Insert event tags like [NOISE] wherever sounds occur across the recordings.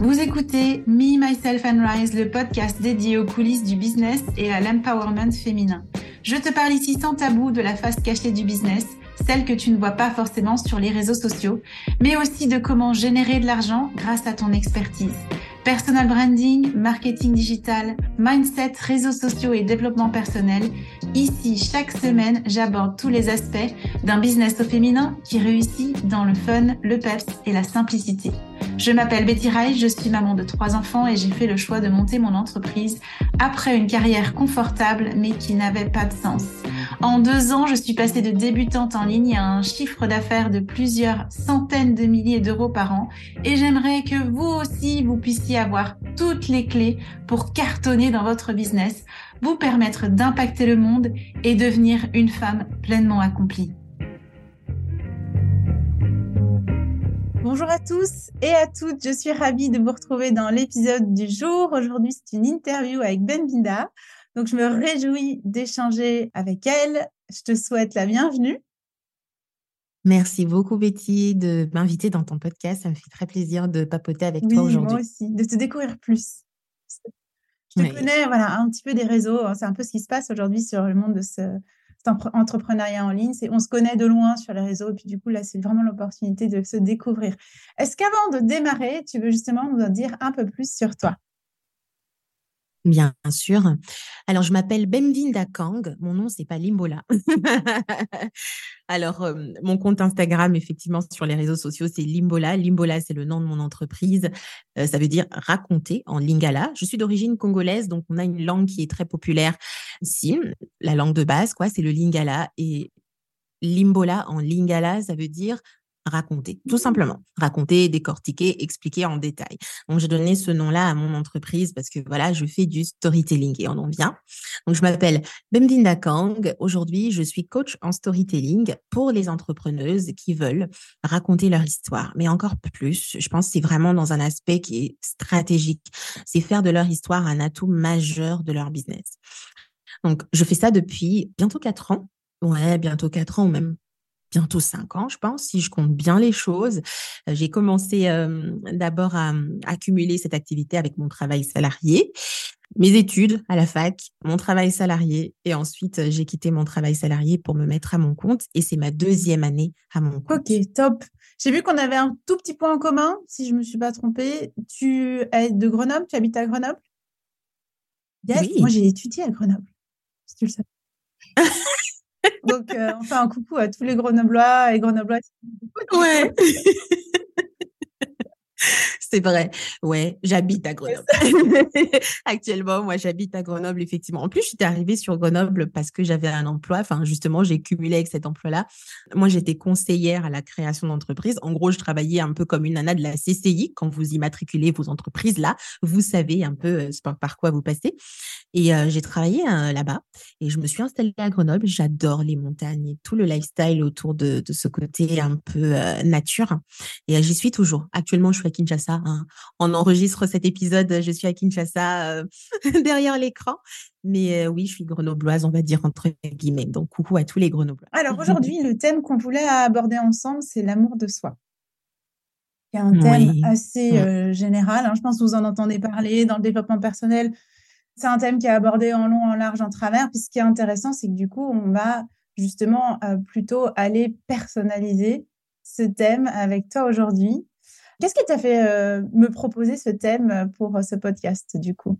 Vous écoutez Me, Myself and Rise, le podcast dédié aux coulisses du business et à l'empowerment féminin. Je te parle ici sans tabou de la face cachée du business, celle que tu ne vois pas forcément sur les réseaux sociaux, mais aussi de comment générer de l'argent grâce à ton expertise. Personal branding, marketing digital, mindset, réseaux sociaux et développement personnel. Ici, chaque semaine, j'aborde tous les aspects d'un business au féminin qui réussit dans le fun, le peps et la simplicité. Je m'appelle Betty Rai, je suis maman de trois enfants et j'ai fait le choix de monter mon entreprise après une carrière confortable mais qui n'avait pas de sens. En deux ans, je suis passée de débutante en ligne à un chiffre d'affaires de plusieurs centaines de milliers d'euros par an et j'aimerais que vous aussi, vous puissiez avoir toutes les clés pour cartonner dans votre business, vous permettre d'impacter le monde et devenir une femme pleinement accomplie. Bonjour à tous et à toutes, je suis ravie de vous retrouver dans l'épisode du jour. Aujourd'hui, c'est une interview avec Ben Binda. Donc, je me réjouis d'échanger avec elle. Je te souhaite la bienvenue. Merci beaucoup, Betty, de m'inviter dans ton podcast. Ça me fait très plaisir de papoter avec toi aujourd'hui. Moi aussi, de te découvrir plus. Je te connais voilà, un petit peu des réseaux. C'est un peu ce qui se passe aujourd'hui sur le monde de ce, entrepreneuriat en ligne. On se connaît de loin sur les réseaux, et puis du coup là, c'est vraiment l'opportunité de se découvrir. Est-ce qu'avant de démarrer, tu veux justement nous en dire un peu plus sur toi? Bien sûr. Alors, je m'appelle Bemvinda Kang. Mon nom, c'est pas Limbola. [LAUGHS] Alors, euh, mon compte Instagram, effectivement, sur les réseaux sociaux, c'est Limbola. Limbola, c'est le nom de mon entreprise. Euh, ça veut dire raconter en lingala. Je suis d'origine congolaise, donc on a une langue qui est très populaire ici. La langue de base, quoi, c'est le lingala. Et Limbola en lingala, ça veut dire raconter, tout simplement. Raconter, décortiquer, expliquer en détail. Donc, j'ai donné ce nom-là à mon entreprise parce que voilà, je fais du storytelling et on en vient. Donc, je m'appelle Bemdinda Kang. Aujourd'hui, je suis coach en storytelling pour les entrepreneuses qui veulent raconter leur histoire. Mais encore plus, je pense que c'est vraiment dans un aspect qui est stratégique. C'est faire de leur histoire un atout majeur de leur business. Donc, je fais ça depuis bientôt quatre ans. Ouais, bientôt quatre ans ou même bientôt cinq ans, je pense, si je compte bien les choses. Euh, j'ai commencé euh, d'abord à, accumuler cette activité avec mon travail salarié, mes études à la fac, mon travail salarié, et ensuite j'ai quitté mon travail salarié pour me mettre à mon compte, et c'est ma deuxième année à mon compte. Ok, top. J'ai vu qu'on avait un tout petit point en commun, si je ne me suis pas trompée. Tu es de Grenoble, tu habites à Grenoble? Oui. Moi, j'ai étudié à Grenoble, si tu le sais. [LAUGHS] Donc, euh, on fait un coucou à tous les Grenoblois et Grenobloises. Ouais. [LAUGHS] C'est vrai. Ouais, j'habite à Grenoble. [LAUGHS] Actuellement, moi, j'habite à Grenoble, effectivement. En plus, j'étais arrivée sur Grenoble parce que j'avais un emploi. Enfin, justement, j'ai cumulé avec cet emploi-là. Moi, j'étais conseillère à la création d'entreprises. En gros, je travaillais un peu comme une nana de la CCI. Quand vous immatriculez vos entreprises là, vous savez un peu euh, par, quoi vous passez. Et euh, j'ai travaillé euh, là-bas et je me suis installée à Grenoble. J'adore les montagnes et tout le lifestyle autour de, de ce côté un peu nature. Et j'y suis toujours. Actuellement, je suis à Kinshasa Hein. On enregistre cet épisode, je suis à Kinshasa euh, [LAUGHS] derrière l'écran. Mais euh, oui, je suis grenobloise, on va dire entre guillemets. Donc, coucou à tous les grenoblois. Alors aujourd'hui, le thème qu'on voulait aborder ensemble, c'est l'amour de soi. C'est un thème assez euh, général. Hein. Je pense que vous en entendez parler dans le développement personnel. C'est un thème qui est abordé en long, en large, en travers. Puis ce qui est intéressant, c'est que du coup, on va justement plutôt aller personnaliser ce thème avec toi aujourd'hui. Qu'est-ce qui t'a fait euh, me proposer ce thème pour euh, ce podcast, du coup?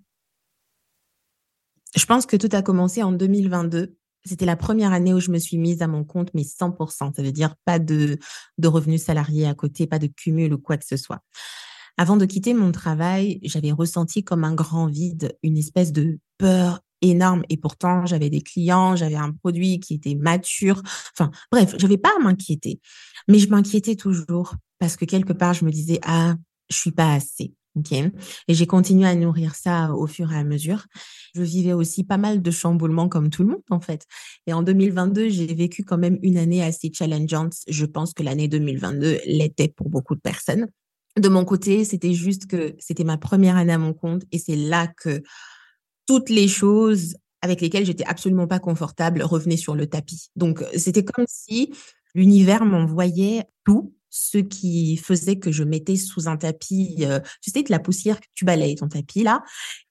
Je pense que tout a commencé en 2022. C'était la première année où je me suis mise à mon compte, mais 100%. Ça veut dire pas de, de revenus salariés à côté, pas de cumul ou quoi que ce soit. Avant de quitter mon travail, j'avais ressenti comme un grand vide, une espèce de peur énorme. Et pourtant, j'avais des clients, j'avais un produit qui était mature. Enfin, bref, je n'avais pas à m'inquiéter. Mais je m'inquiétais toujours parce que quelque part, je me disais, ah, je suis pas assez. Okay. Et j'ai continué à nourrir ça au fur et à mesure. Je vivais aussi pas mal de chamboulements comme tout le monde, en fait. Et en 2022, j'ai vécu quand même une année assez challengeante. Je pense que l'année 2022 l'était pour beaucoup de personnes. De mon côté, c'était juste que c'était ma première année à mon compte et c'est là que toutes les choses avec lesquelles j'étais absolument pas confortable revenaient sur le tapis. Donc, c'était comme si l'univers m'envoyait tout ceux qui faisaient que je mettais sous un tapis, euh, tu sais, de la poussière que tu balayes ton tapis là,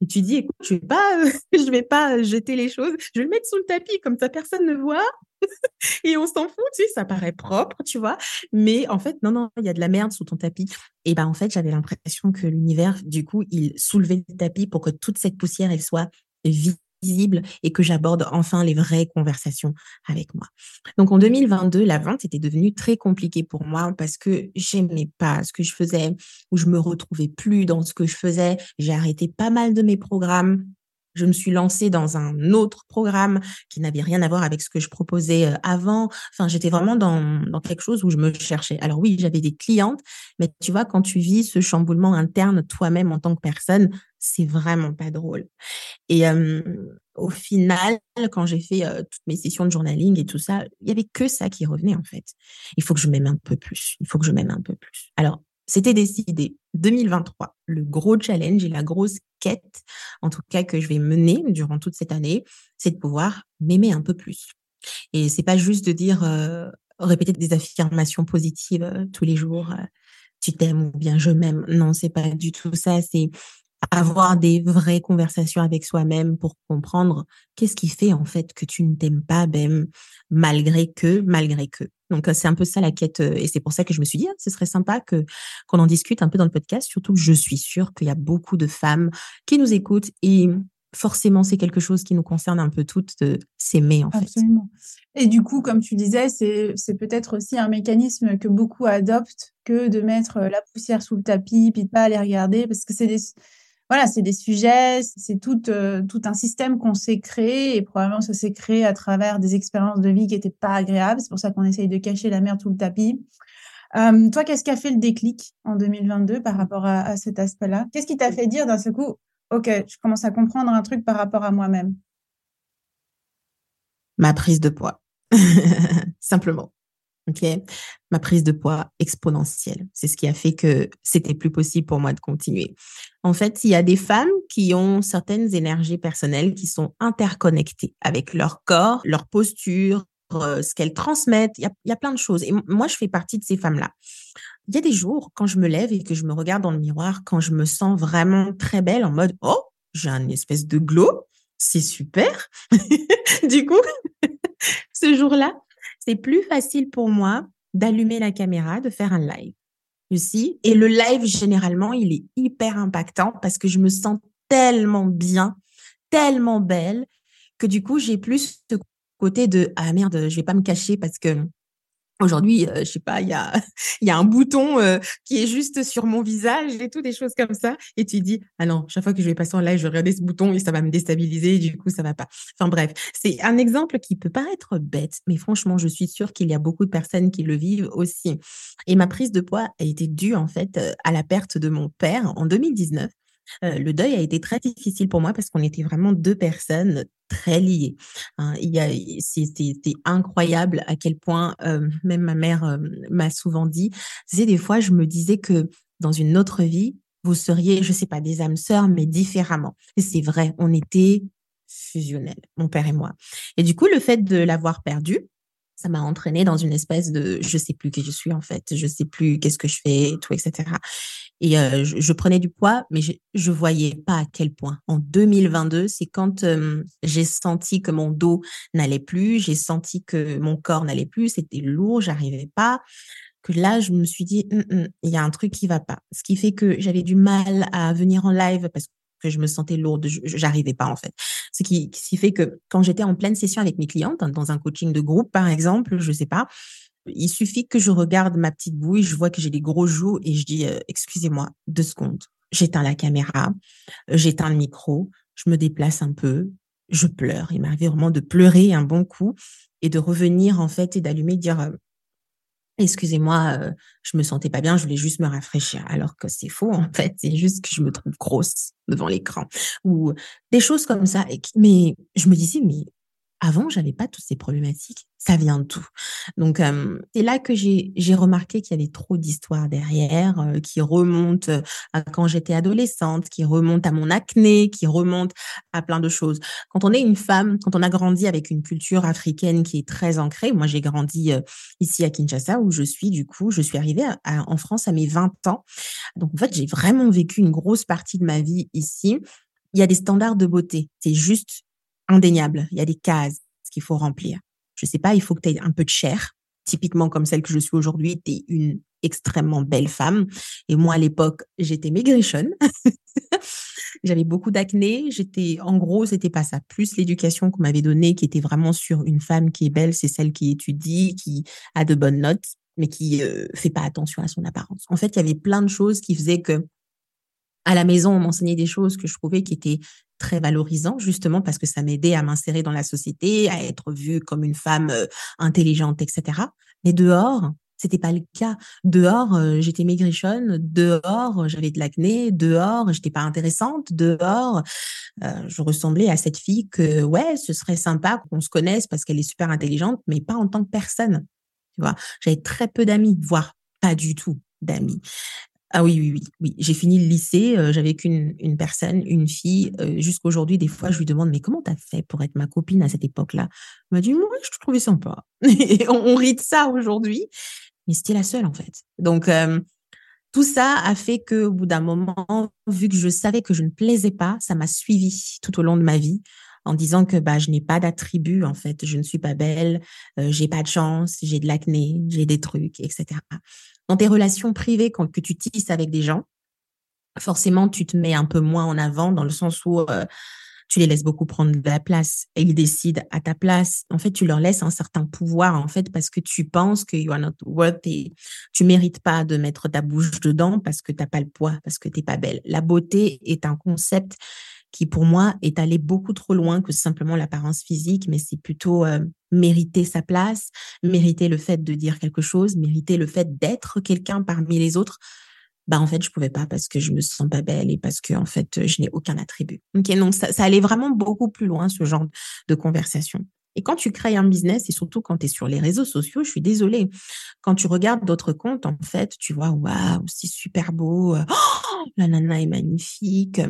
et tu dis, écoute, je vais pas, [LAUGHS] je vais pas jeter les choses, je vais le mettre sous le tapis, comme ça personne ne voit, [LAUGHS] et on s'en fout, tu sais, ça paraît propre, tu vois, mais en fait, non, non, il y a de la merde sous ton tapis. Et ben en fait, j'avais l'impression que l'univers, du coup, il soulevait le tapis pour que toute cette poussière, elle soit vide visible et que j'aborde enfin les vraies conversations avec moi. Donc en 2022, la vente était devenue très compliquée pour moi parce que j'aimais pas ce que je faisais ou je me retrouvais plus dans ce que je faisais. J'ai arrêté pas mal de mes programmes je me suis lancée dans un autre programme qui n'avait rien à voir avec ce que je proposais euh, avant. Enfin, j'étais vraiment dans, dans quelque chose où je me cherchais. Alors oui, j'avais des clientes, mais tu vois, quand tu vis ce chamboulement interne toi-même en tant que personne, c'est vraiment pas drôle. Et au final, quand j'ai fait toutes mes sessions de journaling et tout ça, il y avait que ça qui revenait en fait. Il faut que je m'aime un peu plus. Il faut que je m'aime un peu plus. Alors, c'était décidé. 2023, le gros challenge et la grosse quête, en tout cas que je vais mener durant toute cette année, c'est de pouvoir m'aimer un peu plus. Et c'est pas juste de dire répéter des affirmations positives tous les jours. tu t'aimes ou bien je m'aime. Non, c'est pas du tout ça. C'est avoir des vraies conversations avec soi-même pour comprendre qu'est-ce qui fait en fait que tu ne t'aimes pas même malgré que malgré que. Donc c'est un peu ça la quête et c'est pour ça que je me suis dit ah, ce serait sympa que qu'on en discute un peu dans le podcast. Surtout je suis sûre qu'il y a beaucoup de femmes qui nous écoutent et forcément c'est quelque chose qui nous concerne un peu toutes de s'aimer en Absolument. Et du coup comme tu disais c'est c'est peut-être aussi un mécanisme que beaucoup adoptent que de mettre la poussière sous le tapis puis de pas aller regarder parce que c'est des voilà, c'est des sujets, c'est tout, euh, tout un système qu'on s'est créé et probablement ça s'est créé à travers des expériences de vie qui n'étaient pas agréables. C'est pour ça qu'on essaye de cacher la merde sous le tapis. Euh, toi, qu'est-ce qui a fait le déclic en 2022 par rapport à, à cet aspect-là? Qu'est-ce qui t'a fait dire d'un seul coup, OK, je commence à comprendre un truc par rapport à moi-même? Ma prise de poids, [LAUGHS] simplement. Ma prise de poids exponentielle. C'est ce qui a fait que c'était plus possible pour moi de continuer. En fait, il y a des femmes qui ont certaines énergies personnelles qui sont interconnectées avec leur corps, leur posture, euh, ce qu'elles transmettent. Il y, a, il y a plein de choses. Et moi, je fais partie de ces femmes-là. Il y a des jours, quand je me lève et que je me regarde dans le miroir, quand je me sens vraiment très belle, en mode, oh, j'ai un espèce de glow, c'est super. [LAUGHS] du coup, [LAUGHS] ce jour-là, c'est plus facile pour moi d'allumer la caméra, de faire un live. Aussi. Et le live, généralement, il est hyper impactant parce que je me sens tellement bien, tellement belle, que du coup, j'ai plus ce côté de ah merde, je vais pas me cacher parce que Aujourd'hui, euh, je sais pas, il y a, [LAUGHS] y a un bouton euh, qui est juste sur mon visage et tout, des choses comme ça. Et tu dis, ah non, chaque fois que je vais passer en live, je vais regarder ce bouton et ça va me déstabiliser. Du coup, ça va pas. Enfin bref, c'est un exemple qui peut paraître bête, mais franchement, je suis sûre qu'il y a beaucoup de personnes qui le vivent aussi. Et ma prise de poids a été due en fait euh, à la perte de mon père en 2019. Euh, le deuil a été très difficile pour moi parce qu'on était vraiment deux personnes très liées. Hein. c'était incroyable à quel point euh, même ma mère euh, m'a souvent dit. C'est des fois, je me disais que dans une autre vie, vous seriez, je sais pas, des âmes sœurs, mais différemment. Et c'est vrai, on était fusionnels, mon père et moi. Et du coup, le fait de l'avoir perdu, ça m'a entraîné dans une espèce de je sais plus qui je suis en fait, je sais plus qu'est-ce que je fais, tout, etc. Et je, prenais du poids, mais je, je voyais pas à quel point. En 2022, c'est quand j'ai senti que mon dos n'allait plus, j'ai senti que mon corps n'allait plus, c'était lourd, j'arrivais pas. Que là, je me suis dit, «Hum, hum, il y a un truc qui va pas. Ce qui fait que j'avais du mal à venir en live parce que je me sentais lourde, j'arrivais pas en fait. Ce qui, qui fait que quand j'étais en pleine session avec mes clientes, hein, dans un coaching de groupe par exemple, je sais pas, il suffit que je regarde ma petite bouille, je vois que j'ai des gros joues et je dis euh, excusez-moi deux secondes. J'éteins la caméra, j'éteins le micro, je me déplace un peu, je pleure. Il m'arrive vraiment de pleurer un bon coup et de revenir en fait et d'allumer, dire euh, excusez-moi, euh, je me sentais pas bien, je voulais juste me rafraîchir. Alors que c'est faux, en fait. C'est juste que je me trouve grosse devant l'écran. Ou des choses comme ça. mais je me disais, mais avant, j'avais pas toutes ces problématiques. Ça vient de tout. Donc, c'est là que j'ai remarqué qu'il y avait trop d'histoires derrière, qui remontent à quand j'étais adolescente, qui remontent à mon acné, qui remontent à plein de choses. Quand on est une femme, quand on a grandi avec une culture africaine qui est très ancrée, moi j'ai grandi ici à Kinshasa où je suis, du coup, je suis arrivée en France à mes 20 ans. Donc, en fait, j'ai vraiment vécu une grosse partie de ma vie ici. Il y a des standards de beauté. C'est juste indéniable. Il y a des cases qu'il faut remplir. Je sais pas, il faut que tu aies un peu de chair, typiquement comme celle que je suis aujourd'hui. Tu es une extrêmement belle femme. Et moi, à l'époque, j'étais maigrichonne. [LAUGHS] J'avais beaucoup d'acné. J'étais, en gros, c'était pas ça. Plus l'éducation qu'on m'avait donnée, qui était vraiment sur une femme qui est belle, c'est celle qui étudie, qui a de bonnes notes, mais qui euh, fait pas attention à son apparence. En fait, il y avait plein de choses qui faisaient que à la maison, on m'enseignait des choses que je trouvais qui étaient très valorisant justement parce que ça m'aidait à m'insérer dans la société, à être vue comme une femme euh, intelligente, etc. Mais dehors, c'était pas le cas. Dehors, euh, j'étais maigrichonne. Dehors, j'avais de l'acné. Dehors, j'étais pas intéressante. Dehors, euh, je ressemblais à cette fille que, ouais, ce serait sympa qu'on se connaisse parce qu'elle est super intelligente, mais pas en tant que personne. Tu vois, j'avais très peu d'amis, voire pas du tout d'amis. Ah oui, oui, oui, oui. J'ai fini le lycée, euh, j'avais qu'une une personne, une fille. Euh, jusqu'aujourd'hui, des fois, je lui demande, mais comment t'as fait pour être ma copine à cette époque-là? Elle m'a dit, moi, je te trouvais sympa. [LAUGHS] Et on, rit de ça aujourd'hui, mais c'était la seule, en fait. Donc, euh, tout ça a fait que, au bout d'un moment, vu que je savais que je ne plaisais pas, ça m'a suivi tout au long de ma vie en disant que bah je n'ai pas d'attribut en fait, je ne suis pas belle, j'ai pas de chance, j'ai de l'acné, j'ai des trucs, etc dans tes relations privées quand, que tu tisses avec des gens, forcément, tu te mets un peu moins en avant dans le sens où euh, tu les laisses beaucoup prendre de la place et ils décident à ta place. En fait, tu leur laisses un certain pouvoir, en fait, parce que tu penses que you are not worthy. Tu mérites pas de mettre ta bouche dedans parce que tu n'as pas le poids, parce que tu n'es pas belle. La beauté est un concept qui pour moi est allé beaucoup trop loin que simplement l'apparence physique, mais c'est plutôt euh, mériter sa place, mériter le fait de dire quelque chose, mériter le fait d'être quelqu'un parmi les autres. Bah en fait je pouvais pas parce que je me sens pas belle et parce que en fait je n'ai aucun attribut. Ok donc ça, ça allait vraiment beaucoup plus loin ce genre de conversation. Et quand tu crées un business, et surtout quand tu es sur les réseaux sociaux, je suis désolée, quand tu regardes d'autres comptes, en fait, tu vois, waouh, c'est super beau, oh, la nana est magnifique,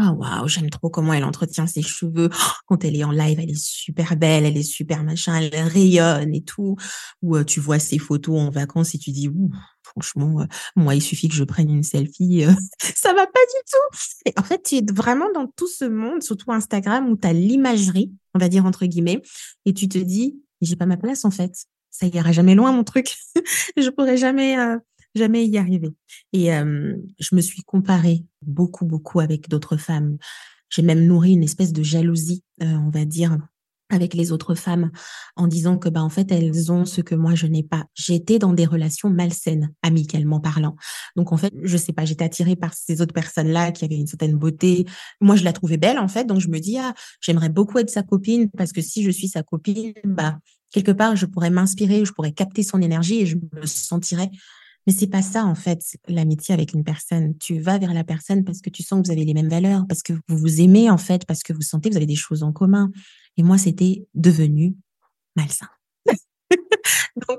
ah waouh, j'aime trop comment elle entretient ses cheveux. Quand elle est en live, elle est super belle, elle est super machin, elle rayonne et tout. Ou euh, tu vois ses photos en vacances et tu dis, ouh, franchement, euh, moi, il suffit que je prenne une selfie, euh, [LAUGHS] ça va pas du tout. En fait, tu es vraiment dans tout ce monde, surtout Instagram, où tu as l'imagerie, on va dire entre guillemets, et tu te dis, j'ai pas ma place en fait. Ça ira jamais loin mon truc. [LAUGHS] je pourrais jamais jamais y arriver. Et je me suis comparée beaucoup, beaucoup avec d'autres femmes. J'ai même nourri une espèce de jalousie, on va dire, avec les autres femmes en disant que bah en fait elles ont ce que moi je n'ai pas. J'étais dans des relations malsaines amicalement parlant. Donc en fait, je sais pas, j'étais attirée par ces autres personnes-là qui avaient une certaine beauté. Moi je la trouvais belle en fait, donc je me dis ah, j'aimerais beaucoup être sa copine parce que si je suis sa copine, bah quelque part je pourrais m'inspirer, je pourrais capter son énergie et je me sentirais mais c'est pas ça, en fait, l'amitié avec une personne. Tu vas vers la personne parce que tu sens que vous avez les mêmes valeurs, parce que vous vous aimez, en fait, parce que vous sentez que vous avez des choses en commun. Et moi, c'était devenu malsain. [LAUGHS] Donc,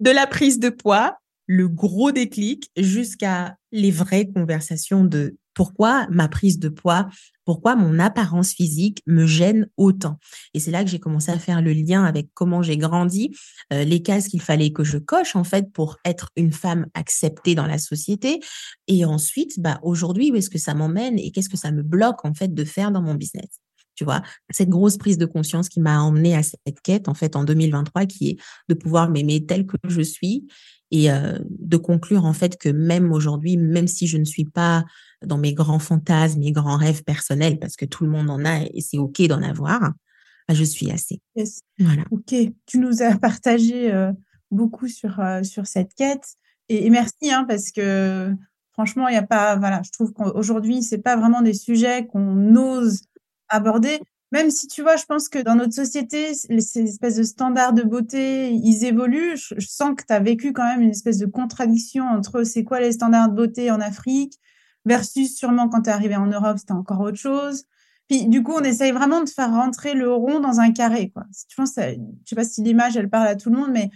de la prise de poids, le gros déclic, jusqu'à les vraies conversations de pourquoi ma prise de poids, pourquoi mon apparence physique me gêne autant. Et c'est là que j'ai commencé à faire le lien avec comment j'ai grandi, euh, les cases qu'il fallait que je coche en fait pour être une femme acceptée dans la société. Et ensuite, bah aujourd'hui, où est-ce que ça m'emmène et qu'est-ce que ça me bloque en fait de faire dans mon business? Tu vois, cette grosse prise de conscience qui m'a emmenée à cette quête, en fait, en 2023, qui est de pouvoir m'aimer telle que je suis et euh, de conclure en fait que même aujourd'hui, même si je ne suis pas dans mes grands fantasmes, mes grands rêves personnels, parce que tout le monde en a et c'est ok d'en avoir, bah, je suis assez. Voilà. Ok, tu nous as partagé euh, beaucoup sur euh, sur cette quête et, merci hein, parce que franchement, il y a pas, voilà, je trouve qu'aujourd'hui c'est pas vraiment des sujets qu'on ose aborder même si tu vois, je pense que dans notre société, ces espèces de standards de beauté, ils évoluent. Je, sens que tu as vécu quand même une espèce de contradiction entre c'est quoi les standards de beauté en Afrique versus sûrement quand tu es arrivé en Europe, c'était encore autre chose. Puis du coup, on essaye vraiment de faire rentrer le rond dans un carré. Quoi. Je pense, je sais pas si l'image, elle parle à tout le monde, mais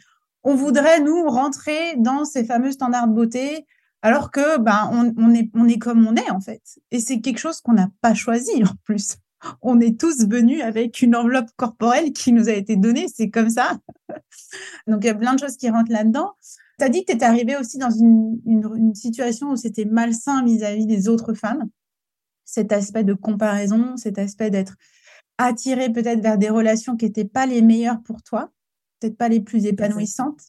on voudrait, nous, rentrer dans ces fameux standards de beauté, alors que ben, on, est, on est comme on est, en fait. Et c'est quelque chose qu'on n'a pas choisi, en plus. On est tous venus avec une enveloppe corporelle qui nous a été donnée, c'est comme ça. [LAUGHS] Donc, il y a plein de choses qui rentrent là-dedans. Tu as dit que tu étais arrivée aussi dans une, une situation où c'était malsain vis-à-vis des autres femmes cet aspect de comparaison, cet aspect d'être attiré peut-être vers des relations qui n'étaient pas les meilleures pour toi, peut-être pas les plus épanouissantes.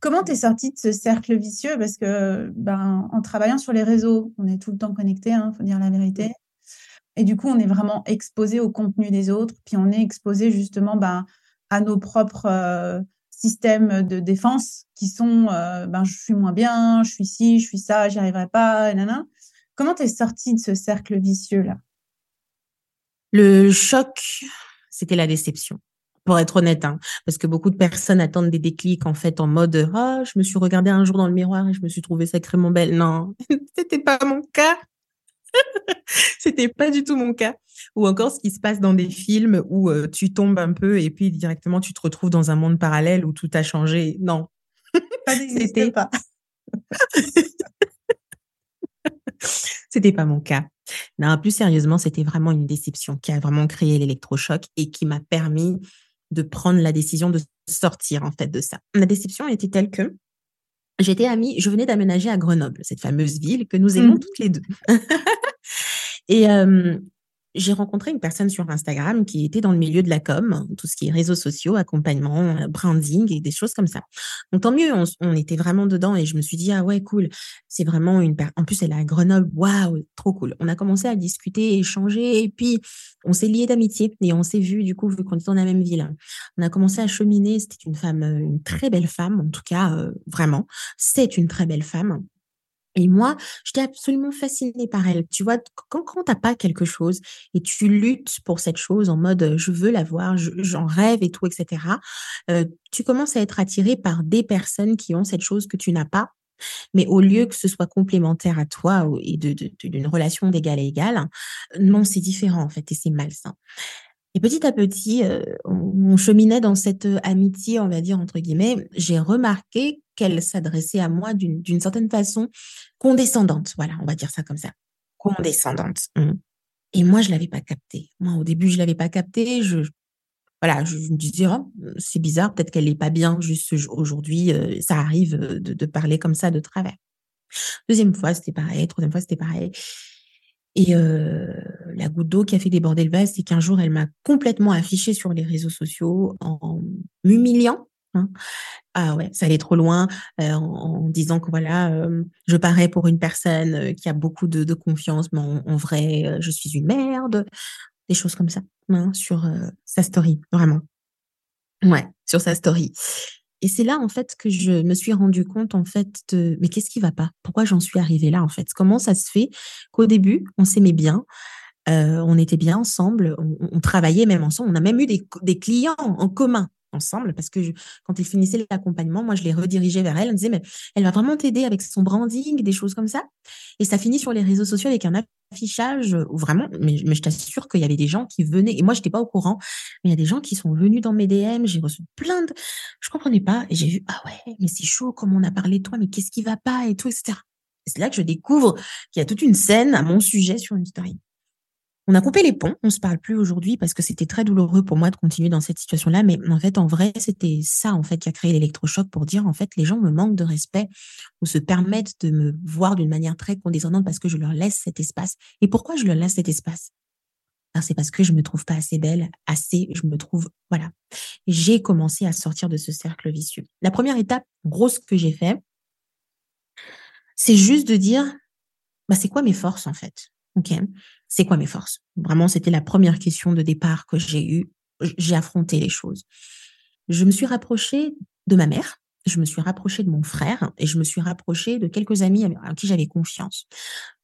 Comment tu es sortie de ce cercle vicieux? Parce que ben, en travaillant sur les réseaux, on est tout le temps connecté, il hein, faut dire la vérité. Et du coup, on est vraiment exposé au contenu des autres, puis on est exposé justement ben, à nos propres euh, systèmes de défense qui sont euh, ben, je suis moins bien, je suis ci, je suis ça, j'y arriverai pas, nanana. Comment tu es sortie de ce cercle vicieux-là Le choc, c'était la déception. Pour être honnête, hein, parce que beaucoup de personnes attendent des déclics en fait en mode ah je me suis regardée un jour dans le miroir et je me suis trouvée sacrément belle. Non, [LAUGHS] c'était pas mon cas. [LAUGHS] c'était pas du tout mon cas. Ou encore ce qui se passe dans des films où euh, tu tombes un peu et puis directement tu te retrouves dans un monde parallèle où tout a changé. Non, [LAUGHS] c'était pas. [LAUGHS] C'était pas mon cas. Non, plus sérieusement, c'était vraiment une déception qui a vraiment créé l'électrochoc et qui m'a permis de prendre la décision de sortir en fait de ça. La déception était telle que j'étais amie, je venais d'aménager à Grenoble, cette fameuse ville que nous aimons mmh. toutes les deux. [LAUGHS] et j'ai rencontré une personne sur Instagram qui était dans le milieu de la com, tout ce qui est réseaux sociaux, accompagnement, euh, branding et des choses comme ça. Donc tant mieux, on, était vraiment dedans et je me suis dit ah ouais cool, c'est vraiment une en plus elle est à Grenoble, waouh, trop cool. On a commencé à discuter, échanger et puis on s'est liés d'amitié et on s'est vu du coup vu qu'on était dans la même ville. On a commencé à cheminer, c'était une femme, euh, une très belle femme en tout cas euh, vraiment, c'est une très belle femme. Et moi, j'étais absolument fascinée par elle. Tu vois, quand, quand tu n'as pas quelque chose et tu luttes pour cette chose en mode je veux l'avoir, j'en rêve et tout, etc., euh, tu commences à être attiré par des personnes qui ont cette chose que tu n'as pas. Mais au lieu que ce soit complémentaire à toi et d'une de, relation d'égal à égal, non, c'est différent en fait et c'est malsain. Et petit à petit, euh, on, cheminait dans cette amitié, on va dire, entre guillemets. J'ai remarqué qu'elle s'adressait à moi d'une certaine façon condescendante. Voilà, on va dire ça comme ça. Condescendante. Mmh. Et moi, je ne l'avais pas capté. Moi, au début, je ne l'avais pas capté. Je, voilà, je, me disais, oh, c'est bizarre, peut-être qu'elle n'est pas bien juste aujourd'hui. Euh, ça arrive de, de, parler comme ça de travers. Deuxième fois, c'était pareil. Troisième fois, c'était pareil. Et la goutte d'eau qui a fait déborder le vase, c'est qu'un jour, elle m'a complètement affichée sur les réseaux sociaux en m'humiliant. Hein. Ah ouais, ça allait trop loin en, disant que voilà, je parais pour une personne qui a beaucoup de, confiance, mais en, vrai, je suis une merde. Des choses comme ça hein, sur sa story, vraiment. Ouais, sur sa story. Et c'est là, en fait, que je me suis rendu compte, en fait, de mais qu'est-ce qui va pas? Pourquoi j'en suis arrivée là, en fait? Comment ça se fait qu'au début, on s'aimait bien, euh, on était bien ensemble, on, travaillait même ensemble, on a même eu des clients en commun ensemble parce que quand il finissait l'accompagnement, moi, je les redirigeais vers elle. On disait, mais elle va vraiment t'aider avec son branding, des choses comme ça. Et ça finit sur les réseaux sociaux avec un affichage vraiment, mais, je t'assure qu'il y avait des gens qui venaient, et moi, je n'étais pas au courant, mais il y a des gens qui sont venus dans mes DM, j'ai reçu plein de. Je comprenais pas, et j'ai vu, ah ouais, mais c'est chaud, comme on a parlé de toi, mais qu'est-ce qui va pas, et tout, etc. c'est là que je découvre qu'il y a toute une scène à mon sujet sur une story. On a coupé les ponts, on se parle plus aujourd'hui parce que c'était très douloureux pour moi de continuer dans cette situation-là. Mais en fait, en vrai, c'était ça en fait qui a créé l'électrochoc pour dire en fait les gens me manquent de respect ou se permettent de me voir d'une manière très condescendante parce que je leur laisse cet espace. Et pourquoi je leur laisse cet espace? C'est parce que je me trouve pas assez belle, assez, je me trouve, voilà. J'ai commencé à sortir de ce cercle vicieux. La première étape grosse que j'ai fait, c'est juste de dire, bah, c'est quoi mes forces en fait? Ok, c'est quoi mes forces? Vraiment, c'était la première question de départ que j'ai eue. J'ai affronté les choses. Je me suis rapprochée de ma mère, je me suis rapprochée de mon frère et je me suis rapprochée de quelques amis à qui j'avais confiance.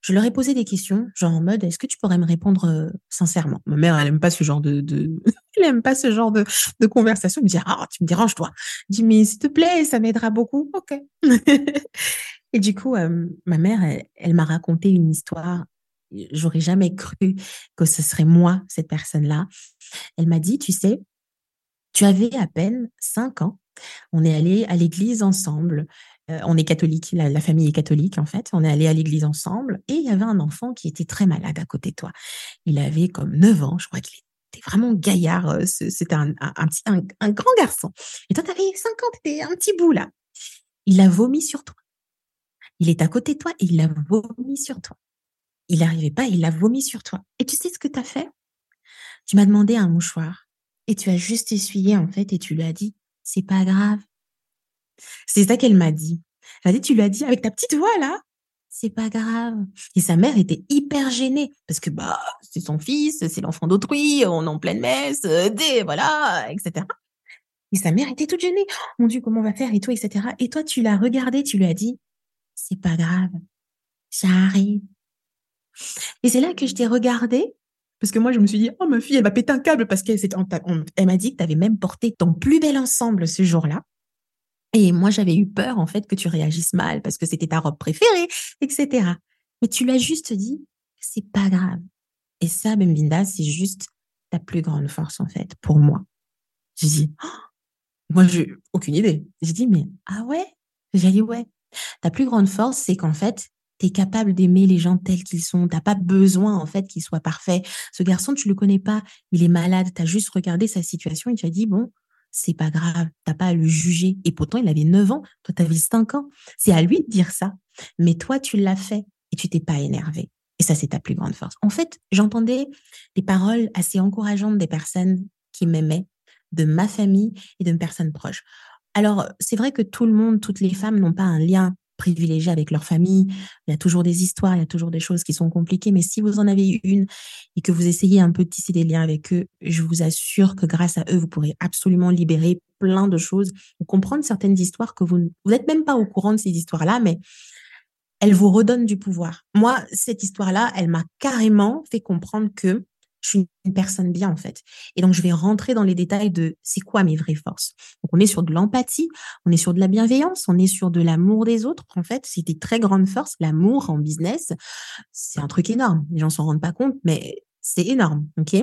Je leur ai posé des questions, genre en mode est-ce que tu pourrais me répondre euh, sincèrement? Ma mère, elle n'aime pas ce genre de, [LAUGHS] elle aime pas ce genre de, de conversation. Elle me dit ah tu me déranges toi? Je dis mais s'il te plaît, ça m'aidera beaucoup. Ok. [LAUGHS] et du coup, euh, ma mère, elle m'a raconté une histoire j'aurais jamais cru que ce serait moi, cette personne-là. Elle m'a dit, tu sais, tu avais à peine cinq ans. On est allé à l'église ensemble. Euh, on est catholique, la, famille est catholique en fait. On est allé à l'église ensemble et il y avait un enfant qui était très malade à côté de toi. Il avait comme 9 ans, je crois qu'il était vraiment gaillard. Euh, c'était un, un, grand garçon. Et toi, tu avais 50, tu un petit bout là. Il a vomi sur toi. Il est à côté de toi et il a vomi sur toi. Il n'arrivait pas, il a vomi sur toi. Et tu sais ce que tu as fait? Tu m'as demandé un mouchoir et tu as juste essuyé en fait et tu lui as dit c'est pas grave. C'est ça qu'elle m'a dit. Elle a dit tu lui as dit avec ta petite voix là c'est pas grave. Et sa mère était hyper gênée parce que bah c'est son fils, c'est l'enfant d'autrui, on est en pleine messe, des voilà, etc. Et sa mère était toute gênée. Oh, mon Dieu, comment on va faire? et tout, etc. Et toi, tu l'as regardé, tu lui as dit, c'est pas grave, ça arrive. Et c'est là que je t'ai regardé, parce que moi, je me suis dit, oh, ma fille, elle va péter un câble parce qu'elle elle m'a dit que tu avais même porté ton plus bel ensemble ce jour-là. Et moi, j'avais eu peur, en fait, que tu réagisses mal parce que c'était ta robe préférée, etc. Mais tu l'as juste dit, c'est pas grave. Et ça, Bembinda, c'est juste ta plus grande force, en fait, pour moi. J'ai dit, oh, moi, j'ai aucune idée. J'ai dit, mais ah ouais? J'ai dit, ouais. Ta plus grande force, c'est qu'en fait, tu es capable d'aimer les gens tels qu'ils sont. T'as pas besoin, en fait, qu'ils soient parfaits. Ce garçon, tu le connais pas. Il est malade. Tu as juste regardé sa situation et tu as dit, bon, c'est pas grave. T'as pas à le juger. Et pourtant, il avait 9 ans. Toi, tu avais 5 ans. C'est à lui de dire ça. Mais toi, tu l'as fait et tu t'es pas énervé. Et ça, c'est ta plus grande force. En fait, j'entendais des paroles assez encourageantes des personnes qui m'aimaient, de ma famille et de personnes proches. Alors, c'est vrai que tout le monde, toutes les femmes n'ont pas un lien privilégié avec leur famille. Il y a toujours des histoires, il y a toujours des choses qui sont compliquées. Mais si vous en avez une et que vous essayez un peu de tisser des liens avec eux, je vous assure que grâce à eux, vous pourrez absolument libérer plein de choses comprendre certaines histoires que vous n'êtes même pas au courant de ces histoires-là, mais elles vous redonnent du pouvoir. Moi, cette histoire-là, elle m'a carrément fait comprendre que je suis une personne bien en fait. Et donc je vais rentrer dans les détails de c'est quoi mes vraies forces. Donc on est sur de l'empathie, on est sur de la bienveillance, on est sur de l'amour des autres. En fait, c'est des très grandes forces. L'amour en business, c'est un truc énorme. Les gens s'en rendent pas compte, mais c'est énorme, ok?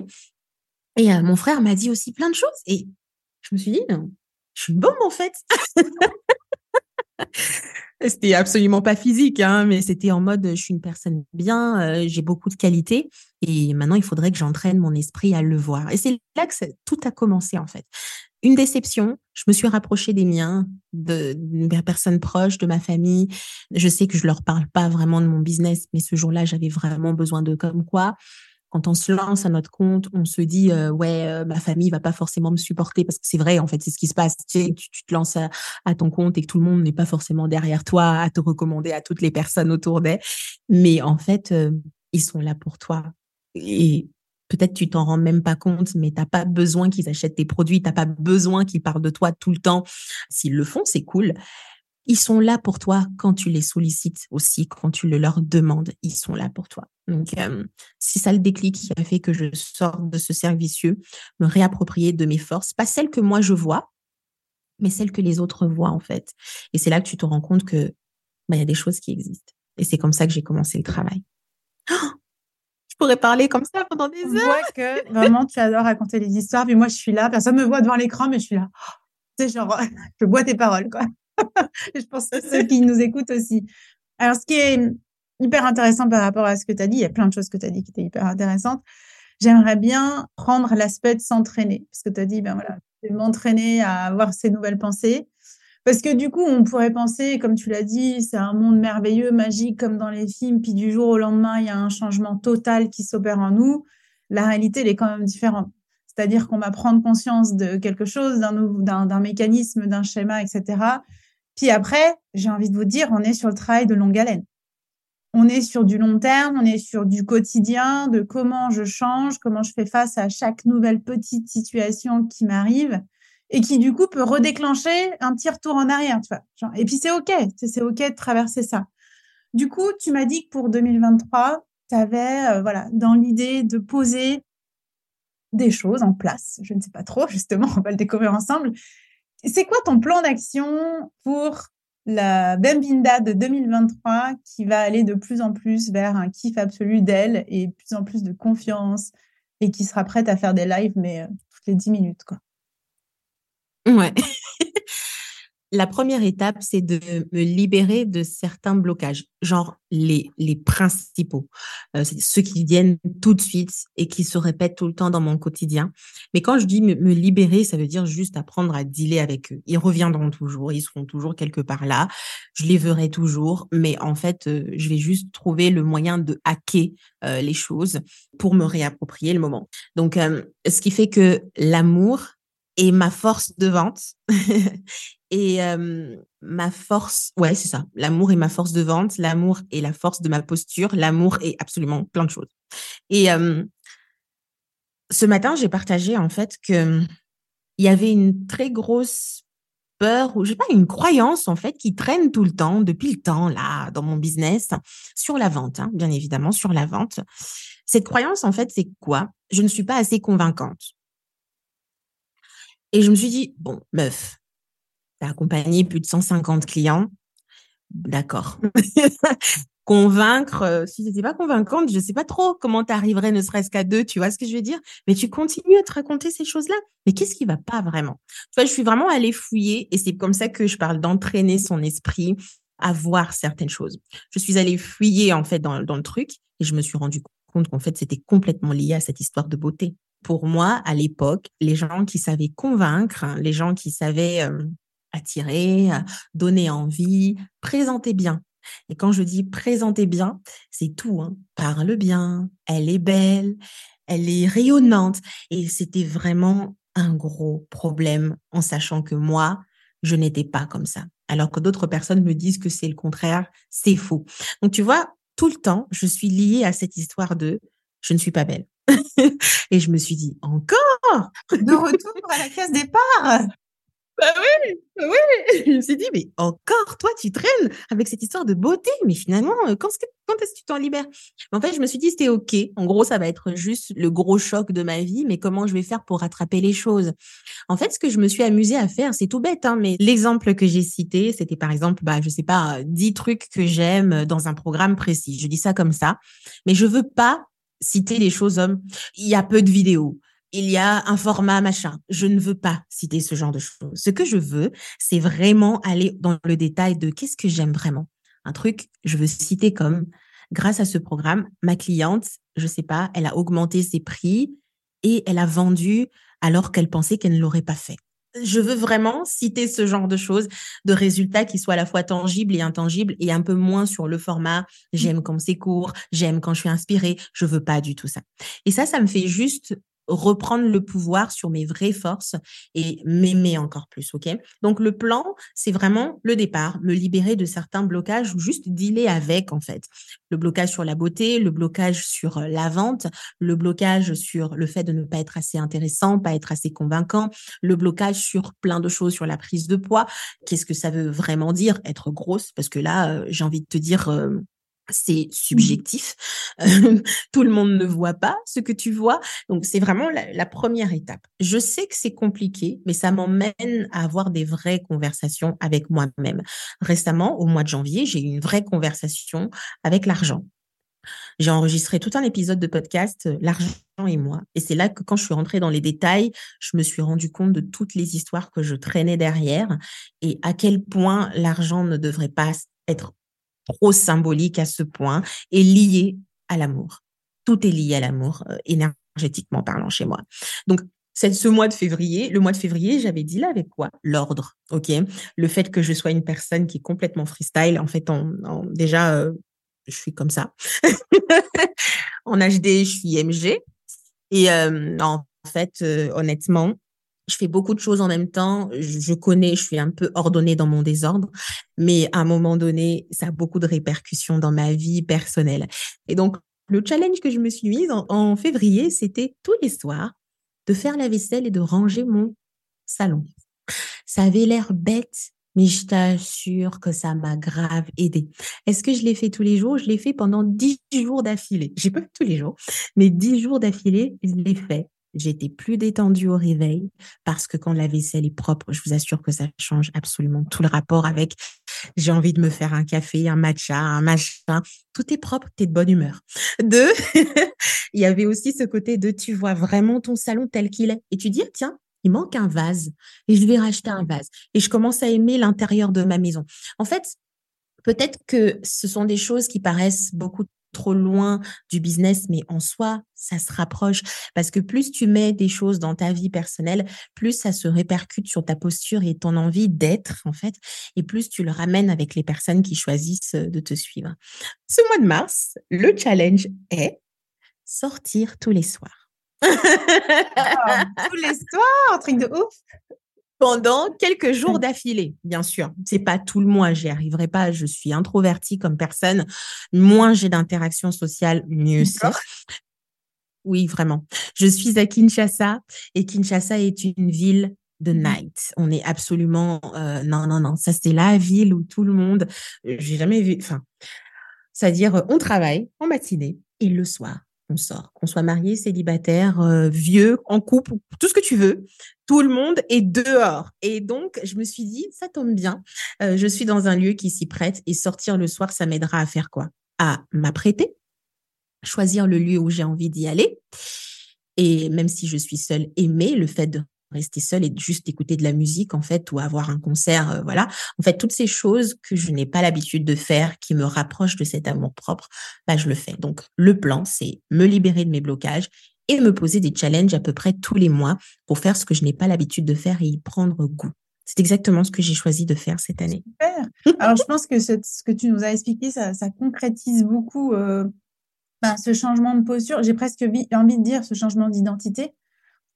Et euh, mon frère m'a dit aussi plein de choses et je me suis dit non, je suis bombe en fait. [LAUGHS] C'était absolument pas physique, hein, mais c'était en mode je suis une personne bien, euh, j'ai beaucoup de qualités et maintenant il faudrait que j'entraîne mon esprit à le voir. Et c'est là que tout a commencé en fait. Une déception, je me suis rapprochée des miens, de, personnes proches, de ma famille. Je sais que je leur parle pas vraiment de mon business, mais ce jour-là j'avais vraiment besoin de comme quoi quand on se lance à notre compte, on se dit euh, ouais, euh, ma famille va pas forcément me supporter parce que c'est vrai en fait, c'est ce qui se passe. Tu, tu, te lances à, ton compte et que tout le monde n'est pas forcément derrière toi à te recommander à toutes les personnes autour d'elle. Mais en fait, euh, ils sont là pour toi et peut-être tu t'en rends même pas compte, mais t'as pas besoin qu'ils achètent tes produits, t'as pas besoin qu'ils parlent de toi tout le temps. S'ils le font, c'est cool ils sont là pour toi quand tu les sollicites aussi, quand tu le leur demandes, ils sont là pour toi. Donc, euh, c'est ça le déclic qui a fait que je sors de ce cercle vicieux, me réapproprier de mes forces, pas celles que moi je vois, mais celles que les autres voient en fait. Et c'est là que tu te rends compte que bah, il y a des choses qui existent. Et c'est comme ça que j'ai commencé le travail. je pourrais parler comme ça pendant des heures. Que vraiment tu adores raconter les histoires. Puis moi, je suis là. Personne me voit devant l'écran, mais je suis là. C'est genre, [LAUGHS] je bois tes paroles, quoi. [LAUGHS] je pense que ceux qui nous écoutent aussi. Alors, ce qui est hyper intéressant par rapport à ce que tu as dit, il y a plein de choses que tu as dit qui étaient hyper intéressantes. J'aimerais bien prendre l'aspect de s'entraîner, parce que tu as dit, ben voilà, m'entraîner à avoir ces nouvelles pensées. Parce que du coup, on pourrait penser, comme tu l'as dit, c'est un monde merveilleux, magique, comme dans les films, puis du jour au lendemain, il y a un changement total qui s'opère en nous. La réalité, elle est quand même différente. C'est-à-dire qu'on va prendre conscience de quelque chose, d'un mécanisme, d'un schéma, etc. Puis après, j'ai envie de vous dire, on est sur le travail de longue haleine. On est sur du long terme, on est sur du quotidien, de comment je change, comment je fais face à chaque nouvelle petite situation qui m'arrive et qui du coup peut redéclencher un petit retour en arrière, tu vois. et puis c'est OK, c'est OK de traverser ça. Du coup, tu m'as dit que pour 2023, tu avais euh, voilà, dans l'idée de poser des choses en place. Je ne sais pas trop, [LAUGHS] justement, on va le découvrir ensemble. C'est quoi ton plan d'action pour la Bembinda de 2023 qui va aller de plus en plus vers un kiff absolu d'elle et plus en plus de confiance et qui sera prête à faire des lives, mais euh, toutes les 10 minutes. Quoi? Ouais. [LAUGHS] la première étape, c'est de me libérer de certains blocages, genre les, les principaux, euh, ceux qui viennent tout de suite et qui se répètent tout le temps dans mon quotidien. Mais quand je dis me, libérer, ça veut dire juste apprendre à dealer avec eux. Ils reviendront toujours, ils seront toujours quelque part là. Je les verrai toujours, mais en fait, euh, je vais juste trouver le moyen de hacker euh, les choses pour me réapproprier le moment. Donc, ce qui fait que l'amour est ma force de vente [LAUGHS] et ma force, ouais, c'est ça. L'amour est ma force de vente, l'amour est la force de ma posture, l'amour est absolument plein de choses. Et ce matin, j'ai partagé en fait que il y avait une très grosse peur ou je sais pas une croyance en fait qui traîne tout le temps depuis le temps là dans mon business sur la vente, hein, bien évidemment sur la vente. Cette croyance en fait, c'est quoi? Je ne suis pas assez convaincante. Et je me suis dit bon, meuf, tu as accompagné plus de 150 clients. D'accord. [LAUGHS] Convaincre, euh, si tu pas convaincante, je ne sais pas trop comment tu arriverais ne serait-ce qu'à deux, tu vois ce que je veux dire Mais tu continues à te raconter ces choses-là. Mais qu'est-ce qui va pas vraiment? Tu je suis vraiment allée fouiller et c'est comme ça que je parle d'entraîner son esprit à voir certaines choses. Je suis allée fouiller en fait dans, dans le truc et je me suis rendu compte qu'en fait c'était complètement lié à cette histoire de beauté. Pour moi, à l'époque, les gens qui savaient convaincre, hein, les gens qui savaient euh, attirer, donner envie, présenter bien. Et quand je dis présenter bien, c'est tout. Hein. Parle bien, elle est belle, elle est rayonnante. Et c'était vraiment un gros problème en sachant que moi, je n'étais pas comme ça. Alors que d'autres personnes me disent que c'est le contraire, c'est faux. Donc tu vois, tout le temps, je suis liée à cette histoire de je ne suis pas belle. [LAUGHS] et je me suis dit, encore? De retour à la case départ? Bah oui, bah oui. [LAUGHS] Je me suis dit, mais encore, toi, tu traînes avec cette histoire de beauté. Mais finalement, euh, quand, quand est-ce que tu t'en libères? En fait, je me suis dit, c'était OK. En gros, ça va être juste le gros choc de ma vie, mais comment je vais faire pour rattraper les choses? En fait, ce que je me suis amusée à faire, c'est tout bête, hein, mais l'exemple que j'ai cité, c'était par exemple, bah, je sais pas, 10 trucs que j'aime dans un programme précis. Je dis ça comme ça, mais je veux pas citer les choses hommes. Il y a peu de vidéos il y a un format machin. Je ne veux pas citer ce genre de choses. Ce que je veux, c'est vraiment aller dans le détail de qu'est-ce que j'aime vraiment. Un truc, je veux citer comme, grâce à ce programme, ma cliente, je sais pas, elle a augmenté ses prix et elle a vendu alors qu'elle pensait qu'elle ne l'aurait pas fait. Je veux vraiment citer ce genre de choses, de résultats qui soient à la fois tangibles et intangibles et un peu moins sur le format. J'aime quand c'est court, j'aime quand je suis inspirée. Je veux pas du tout ça. Et ça, ça me fait juste reprendre le pouvoir sur mes vraies forces et m'aimer encore plus, ok? Donc le plan, c'est vraiment le départ, me libérer de certains blocages ou juste dealer avec en fait. Le blocage sur la beauté, le blocage sur euh, la vente, le blocage sur le fait de ne pas être assez intéressant, pas être assez convaincant, le blocage sur plein de choses sur la prise de poids. Qu'est-ce que ça veut vraiment dire être grosse? Parce que là, euh, j'ai envie de te dire, euh, c'est mmh. subjectif. [LAUGHS] Tout le monde ne voit pas ce que tu vois. Donc, c'est vraiment la, première étape. Je sais que c'est compliqué, mais ça m'emmène à avoir des vraies conversations avec moi-même. Récemment, au mois de janvier, j'ai eu une vraie conversation avec l'argent. J'ai enregistré tout un épisode de podcast, euh, L'argent et moi. Et c'est là que quand je suis rentrée dans les détails, je me suis rendu compte de toutes les histoires que je traînais derrière et à quel point l'argent ne devrait pas être trop symbolique à ce point et lié à l'amour. Tout est lié à l'amour, euh, énergétiquement parlant chez moi. Donc, ce mois de février, le mois de février, j'avais dit là avec quoi? L'ordre, ok? Le fait que je sois une personne qui est complètement freestyle. En fait, en, déjà, euh, je suis comme ça. [LAUGHS] en HD, je suis MG. Et euh, en fait, honnêtement, je fais beaucoup de choses en même temps. Je, connais, je suis un peu ordonnée dans mon désordre, mais à un moment donné, ça a beaucoup de répercussions dans ma vie personnelle. Et donc, le challenge que je me suis mise en, février, c'était tous les soirs de faire la vaisselle et de ranger mon salon. Ça avait l'air bête, mais je t'assure que ça m'a grave aidé. Est-ce que je l'ai fait tous les jours? Je l'ai fait pendant dix jours d'affilée. J'ai pas tous les jours, mais dix jours d'affilée, je l'ai fait J'étais plus détendue au réveil parce que quand la vaisselle est propre, je vous assure que ça change absolument tout le rapport avec j'ai envie de me faire un café, un matcha, un machin. Tout est propre, tu es de bonne humeur. Deux, [LAUGHS] il y avait aussi ce côté de tu vois vraiment ton salon tel qu'il est et tu dis, tiens, il manque un vase et je vais racheter un vase. Et je commence à aimer l'intérieur de ma maison. En fait, peut-être que ce sont des choses qui paraissent beaucoup trop loin du business, mais en soi, ça se rapproche parce que plus tu mets des choses dans ta vie personnelle, plus ça se répercute sur ta posture et ton envie d'être, en fait, et plus tu le ramènes avec les personnes qui choisissent de te suivre. Ce mois de mars, le challenge est sortir tous les soirs. Tous les soirs, truc de ouf pendant quelques jours d'affilée, bien sûr. C'est pas tout le mois, j'y arriverai pas. Je suis introvertie comme personne. Moins j'ai d'interactions sociales, mieux c'est. [LAUGHS] Oui, vraiment. Je suis à Kinshasa et Kinshasa est une ville de mmh night. On est absolument euh, non non non. Ça c'est la ville où tout le monde. Euh, j'ai jamais vu. Enfin, c'est-à-dire on travaille en matinée et le soir on sort. Qu'on soit marié, célibataire, euh, vieux, en couple, tout ce que tu veux, tout le monde est dehors. Et donc, je me suis dit, ça tombe bien. Euh, je suis dans un lieu qui s'y prête et sortir le soir, ça m'aidera à faire quoi? À m'apprêter, choisir le lieu où j'ai envie d'y aller. Et même si je suis seule, aimer le fait de rester seule et juste écouter de la musique en fait ou avoir un concert euh, voilà en fait toutes ces choses que je n'ai pas l'habitude de faire qui me rapprochent de cet amour propre bah je le fais donc le plan c'est me libérer de mes blocages et me poser des challenges à peu près tous les mois pour faire ce que je n'ai pas l'habitude de faire et y prendre goût c'est exactement ce que j'ai choisi de faire cette année. Alors, je pense que ce, que tu nous as expliqué, ça, concrétise beaucoup euh, ben, ce changement de posture. J'ai presque envie de dire ce changement d'identité.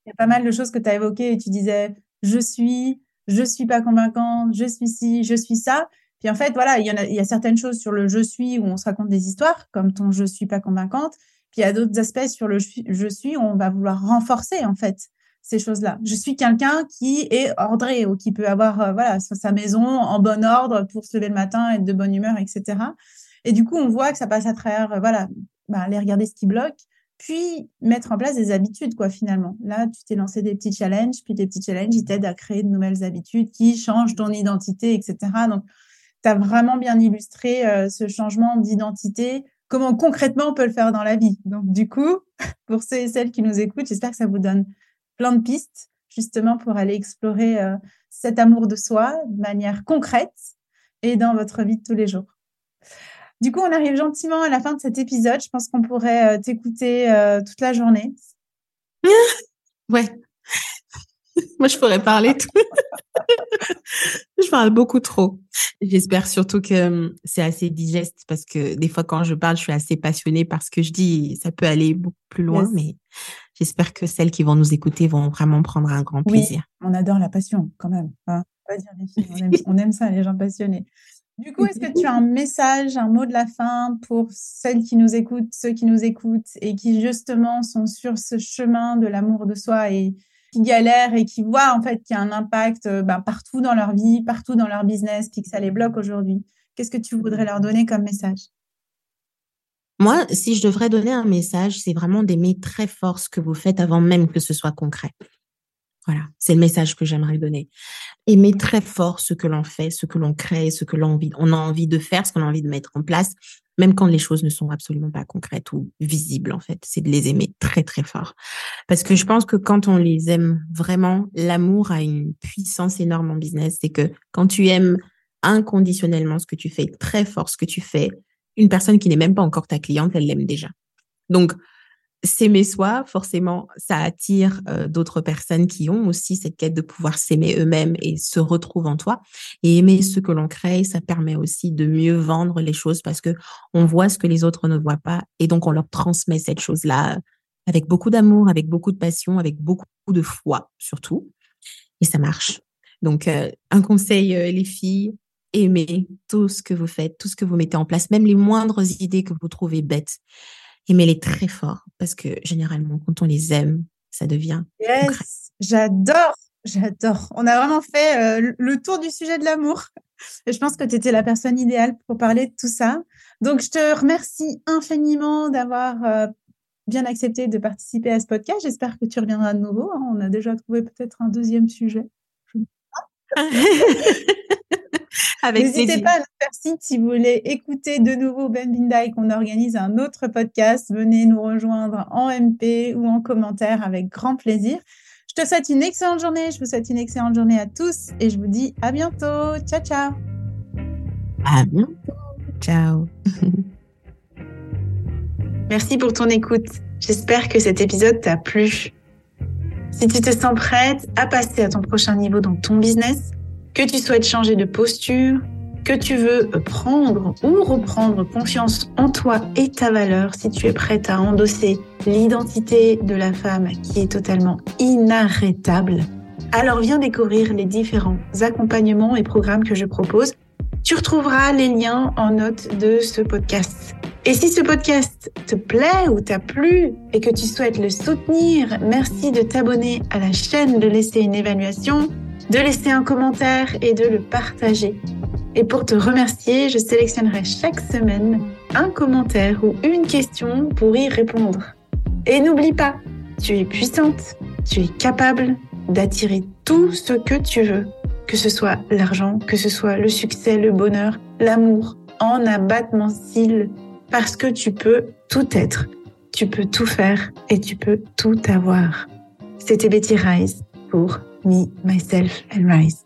Y a pas mal de choses que tu as évoquées et tu disais je suis, je suis pas convaincante, je suis ci, je suis ça. Puis en fait, voilà, il y, a, il y a certaines choses sur le je suis où on se raconte des histoires, comme ton je suis pas convaincante. Puis il y a d'autres aspects sur le je suis où on va vouloir renforcer en fait ces choses-là. Je suis quelqu'un qui est ordré ou qui peut avoir euh, voilà sa maison en bon ordre pour se lever le matin, être de bonne humeur, etc. Et du coup, on voit que ça passe à travers euh, voilà, bah, aller regarder ce qui bloque, puis mettre en place des habitudes, quoi, finalement. Là, tu t'es lancé des petits challenges, puis des petits challenges, ils t'aident à créer de nouvelles habitudes qui changent ton identité, etc. Donc, tu as vraiment bien illustré euh, ce changement d'identité, comment concrètement on peut le faire dans la vie. Donc, du coup, [LAUGHS] pour ceux et celles qui nous écoutent, j'espère que ça vous donne plein de pistes, justement, pour aller explorer euh, cet amour de soi de manière concrète et dans votre vie de tous les jours. Du coup, on arrive gentiment à la fin de cet épisode. Je pense qu'on pourrait euh, t'écouter euh, toute la journée. [LAUGHS] ouais. Moi, je pourrais parler tout. [LAUGHS] je parle beaucoup trop. J'espère surtout que hum, c'est assez digeste parce que des fois, quand je parle, je suis assez passionnée parce que je dis, ça peut aller beaucoup plus loin, mais j'espère que celles qui vont nous écouter vont vraiment prendre un grand plaisir. on adore la passion quand même. Hein. Aime, on aime ça, les gens passionnés. Du coup, est-ce que tu as un message, un mot de la fin pour celles qui nous écoutent, ceux qui nous écoutent et qui justement sont sur ce chemin de l'amour de soi et qui galèrent et qui voient en fait qu'il y a un impact euh, ben, partout dans leur vie, partout dans leur business, puis que ça les bloque aujourd'hui? Qu'est-ce que tu voudrais leur donner comme message? Moi, si je devrais donner un message, c'est vraiment d'aimer très fort ce que vous faites avant même que ce soit concret. Voilà, c'est le message que j'aimerais donner. Aimer très fort ce que l'on fait, ce que l'on crée, ce que l'on on a envie de faire, ce qu'on a envie de mettre en place, même quand les choses ne sont absolument pas concrètes ou visibles, en fait. C'est de les aimer très, très fort. Parce que je pense que quand on les aime vraiment, l'amour a une puissance énorme en business. C'est que quand tu aimes inconditionnellement ce que tu fais, très fort ce que tu fais, une personne qui n'est même pas encore ta cliente, elle l'aime déjà. Donc, s'aimer soi, forcément, ça attire euh, d'autres personnes qui ont aussi cette quête de pouvoir s'aimer eux-mêmes et se retrouvent en toi. Et aimer ce que l'on crée, ça permet aussi de mieux vendre les choses parce que on voit ce que les autres ne voient pas et donc on leur transmet cette chose-là avec beaucoup d'amour, avec beaucoup de passion, avec beaucoup de foi surtout. Et ça marche. Donc, euh, un conseil, euh, les filles, aimez tout ce que vous faites, tout ce que vous mettez en place, même les moindres idées que vous trouvez bêtes aimez-les très fort parce que généralement, quand on les aime, ça devient. Yes, j'adore, j'adore. On a vraiment fait euh, le tour du sujet de l'amour. Je pense que tu étais la personne idéale pour parler de tout ça. Donc, je te remercie infiniment d'avoir euh, bien accepté de participer à ce podcast. J'espère que tu reviendras de nouveau. Hein. On a déjà trouvé peut-être un deuxième sujet. [LAUGHS] N'hésitez pas à nous faire signe si vous voulez écouter de nouveau Ben Bindai, qu'on organise un autre podcast. Venez nous rejoindre en MP ou en commentaire avec grand plaisir. Je te souhaite une excellente journée. Je vous souhaite une excellente journée à tous et je vous dis à bientôt. Ciao, ciao. À bientôt. Ciao. [LAUGHS] Merci pour ton écoute. J'espère que cet épisode t'a plu. Si tu te sens prête à passer à ton prochain niveau dans ton business, que tu souhaites changer de posture, que tu veux prendre ou reprendre confiance en toi et ta valeur, si tu es prête à endosser l'identité de la femme qui est totalement inarrêtable, alors viens découvrir les différents accompagnements et programmes que je propose. Tu retrouveras les liens en note de ce podcast. Et si ce podcast te plaît ou t'a plu et que tu souhaites le soutenir, merci de t'abonner à la chaîne, de laisser une évaluation de laisser un commentaire et de le partager. Et pour te remercier, je sélectionnerai chaque semaine un commentaire ou une question pour y répondre. Et n'oublie pas, tu es puissante, tu es capable d'attirer tout ce que tu veux, que ce soit l'argent, que ce soit le succès, le bonheur, l'amour, en abattement cils, parce que tu peux tout être, tu peux tout faire et tu peux tout avoir. C'était Betty Rice pour me, myself, and rise.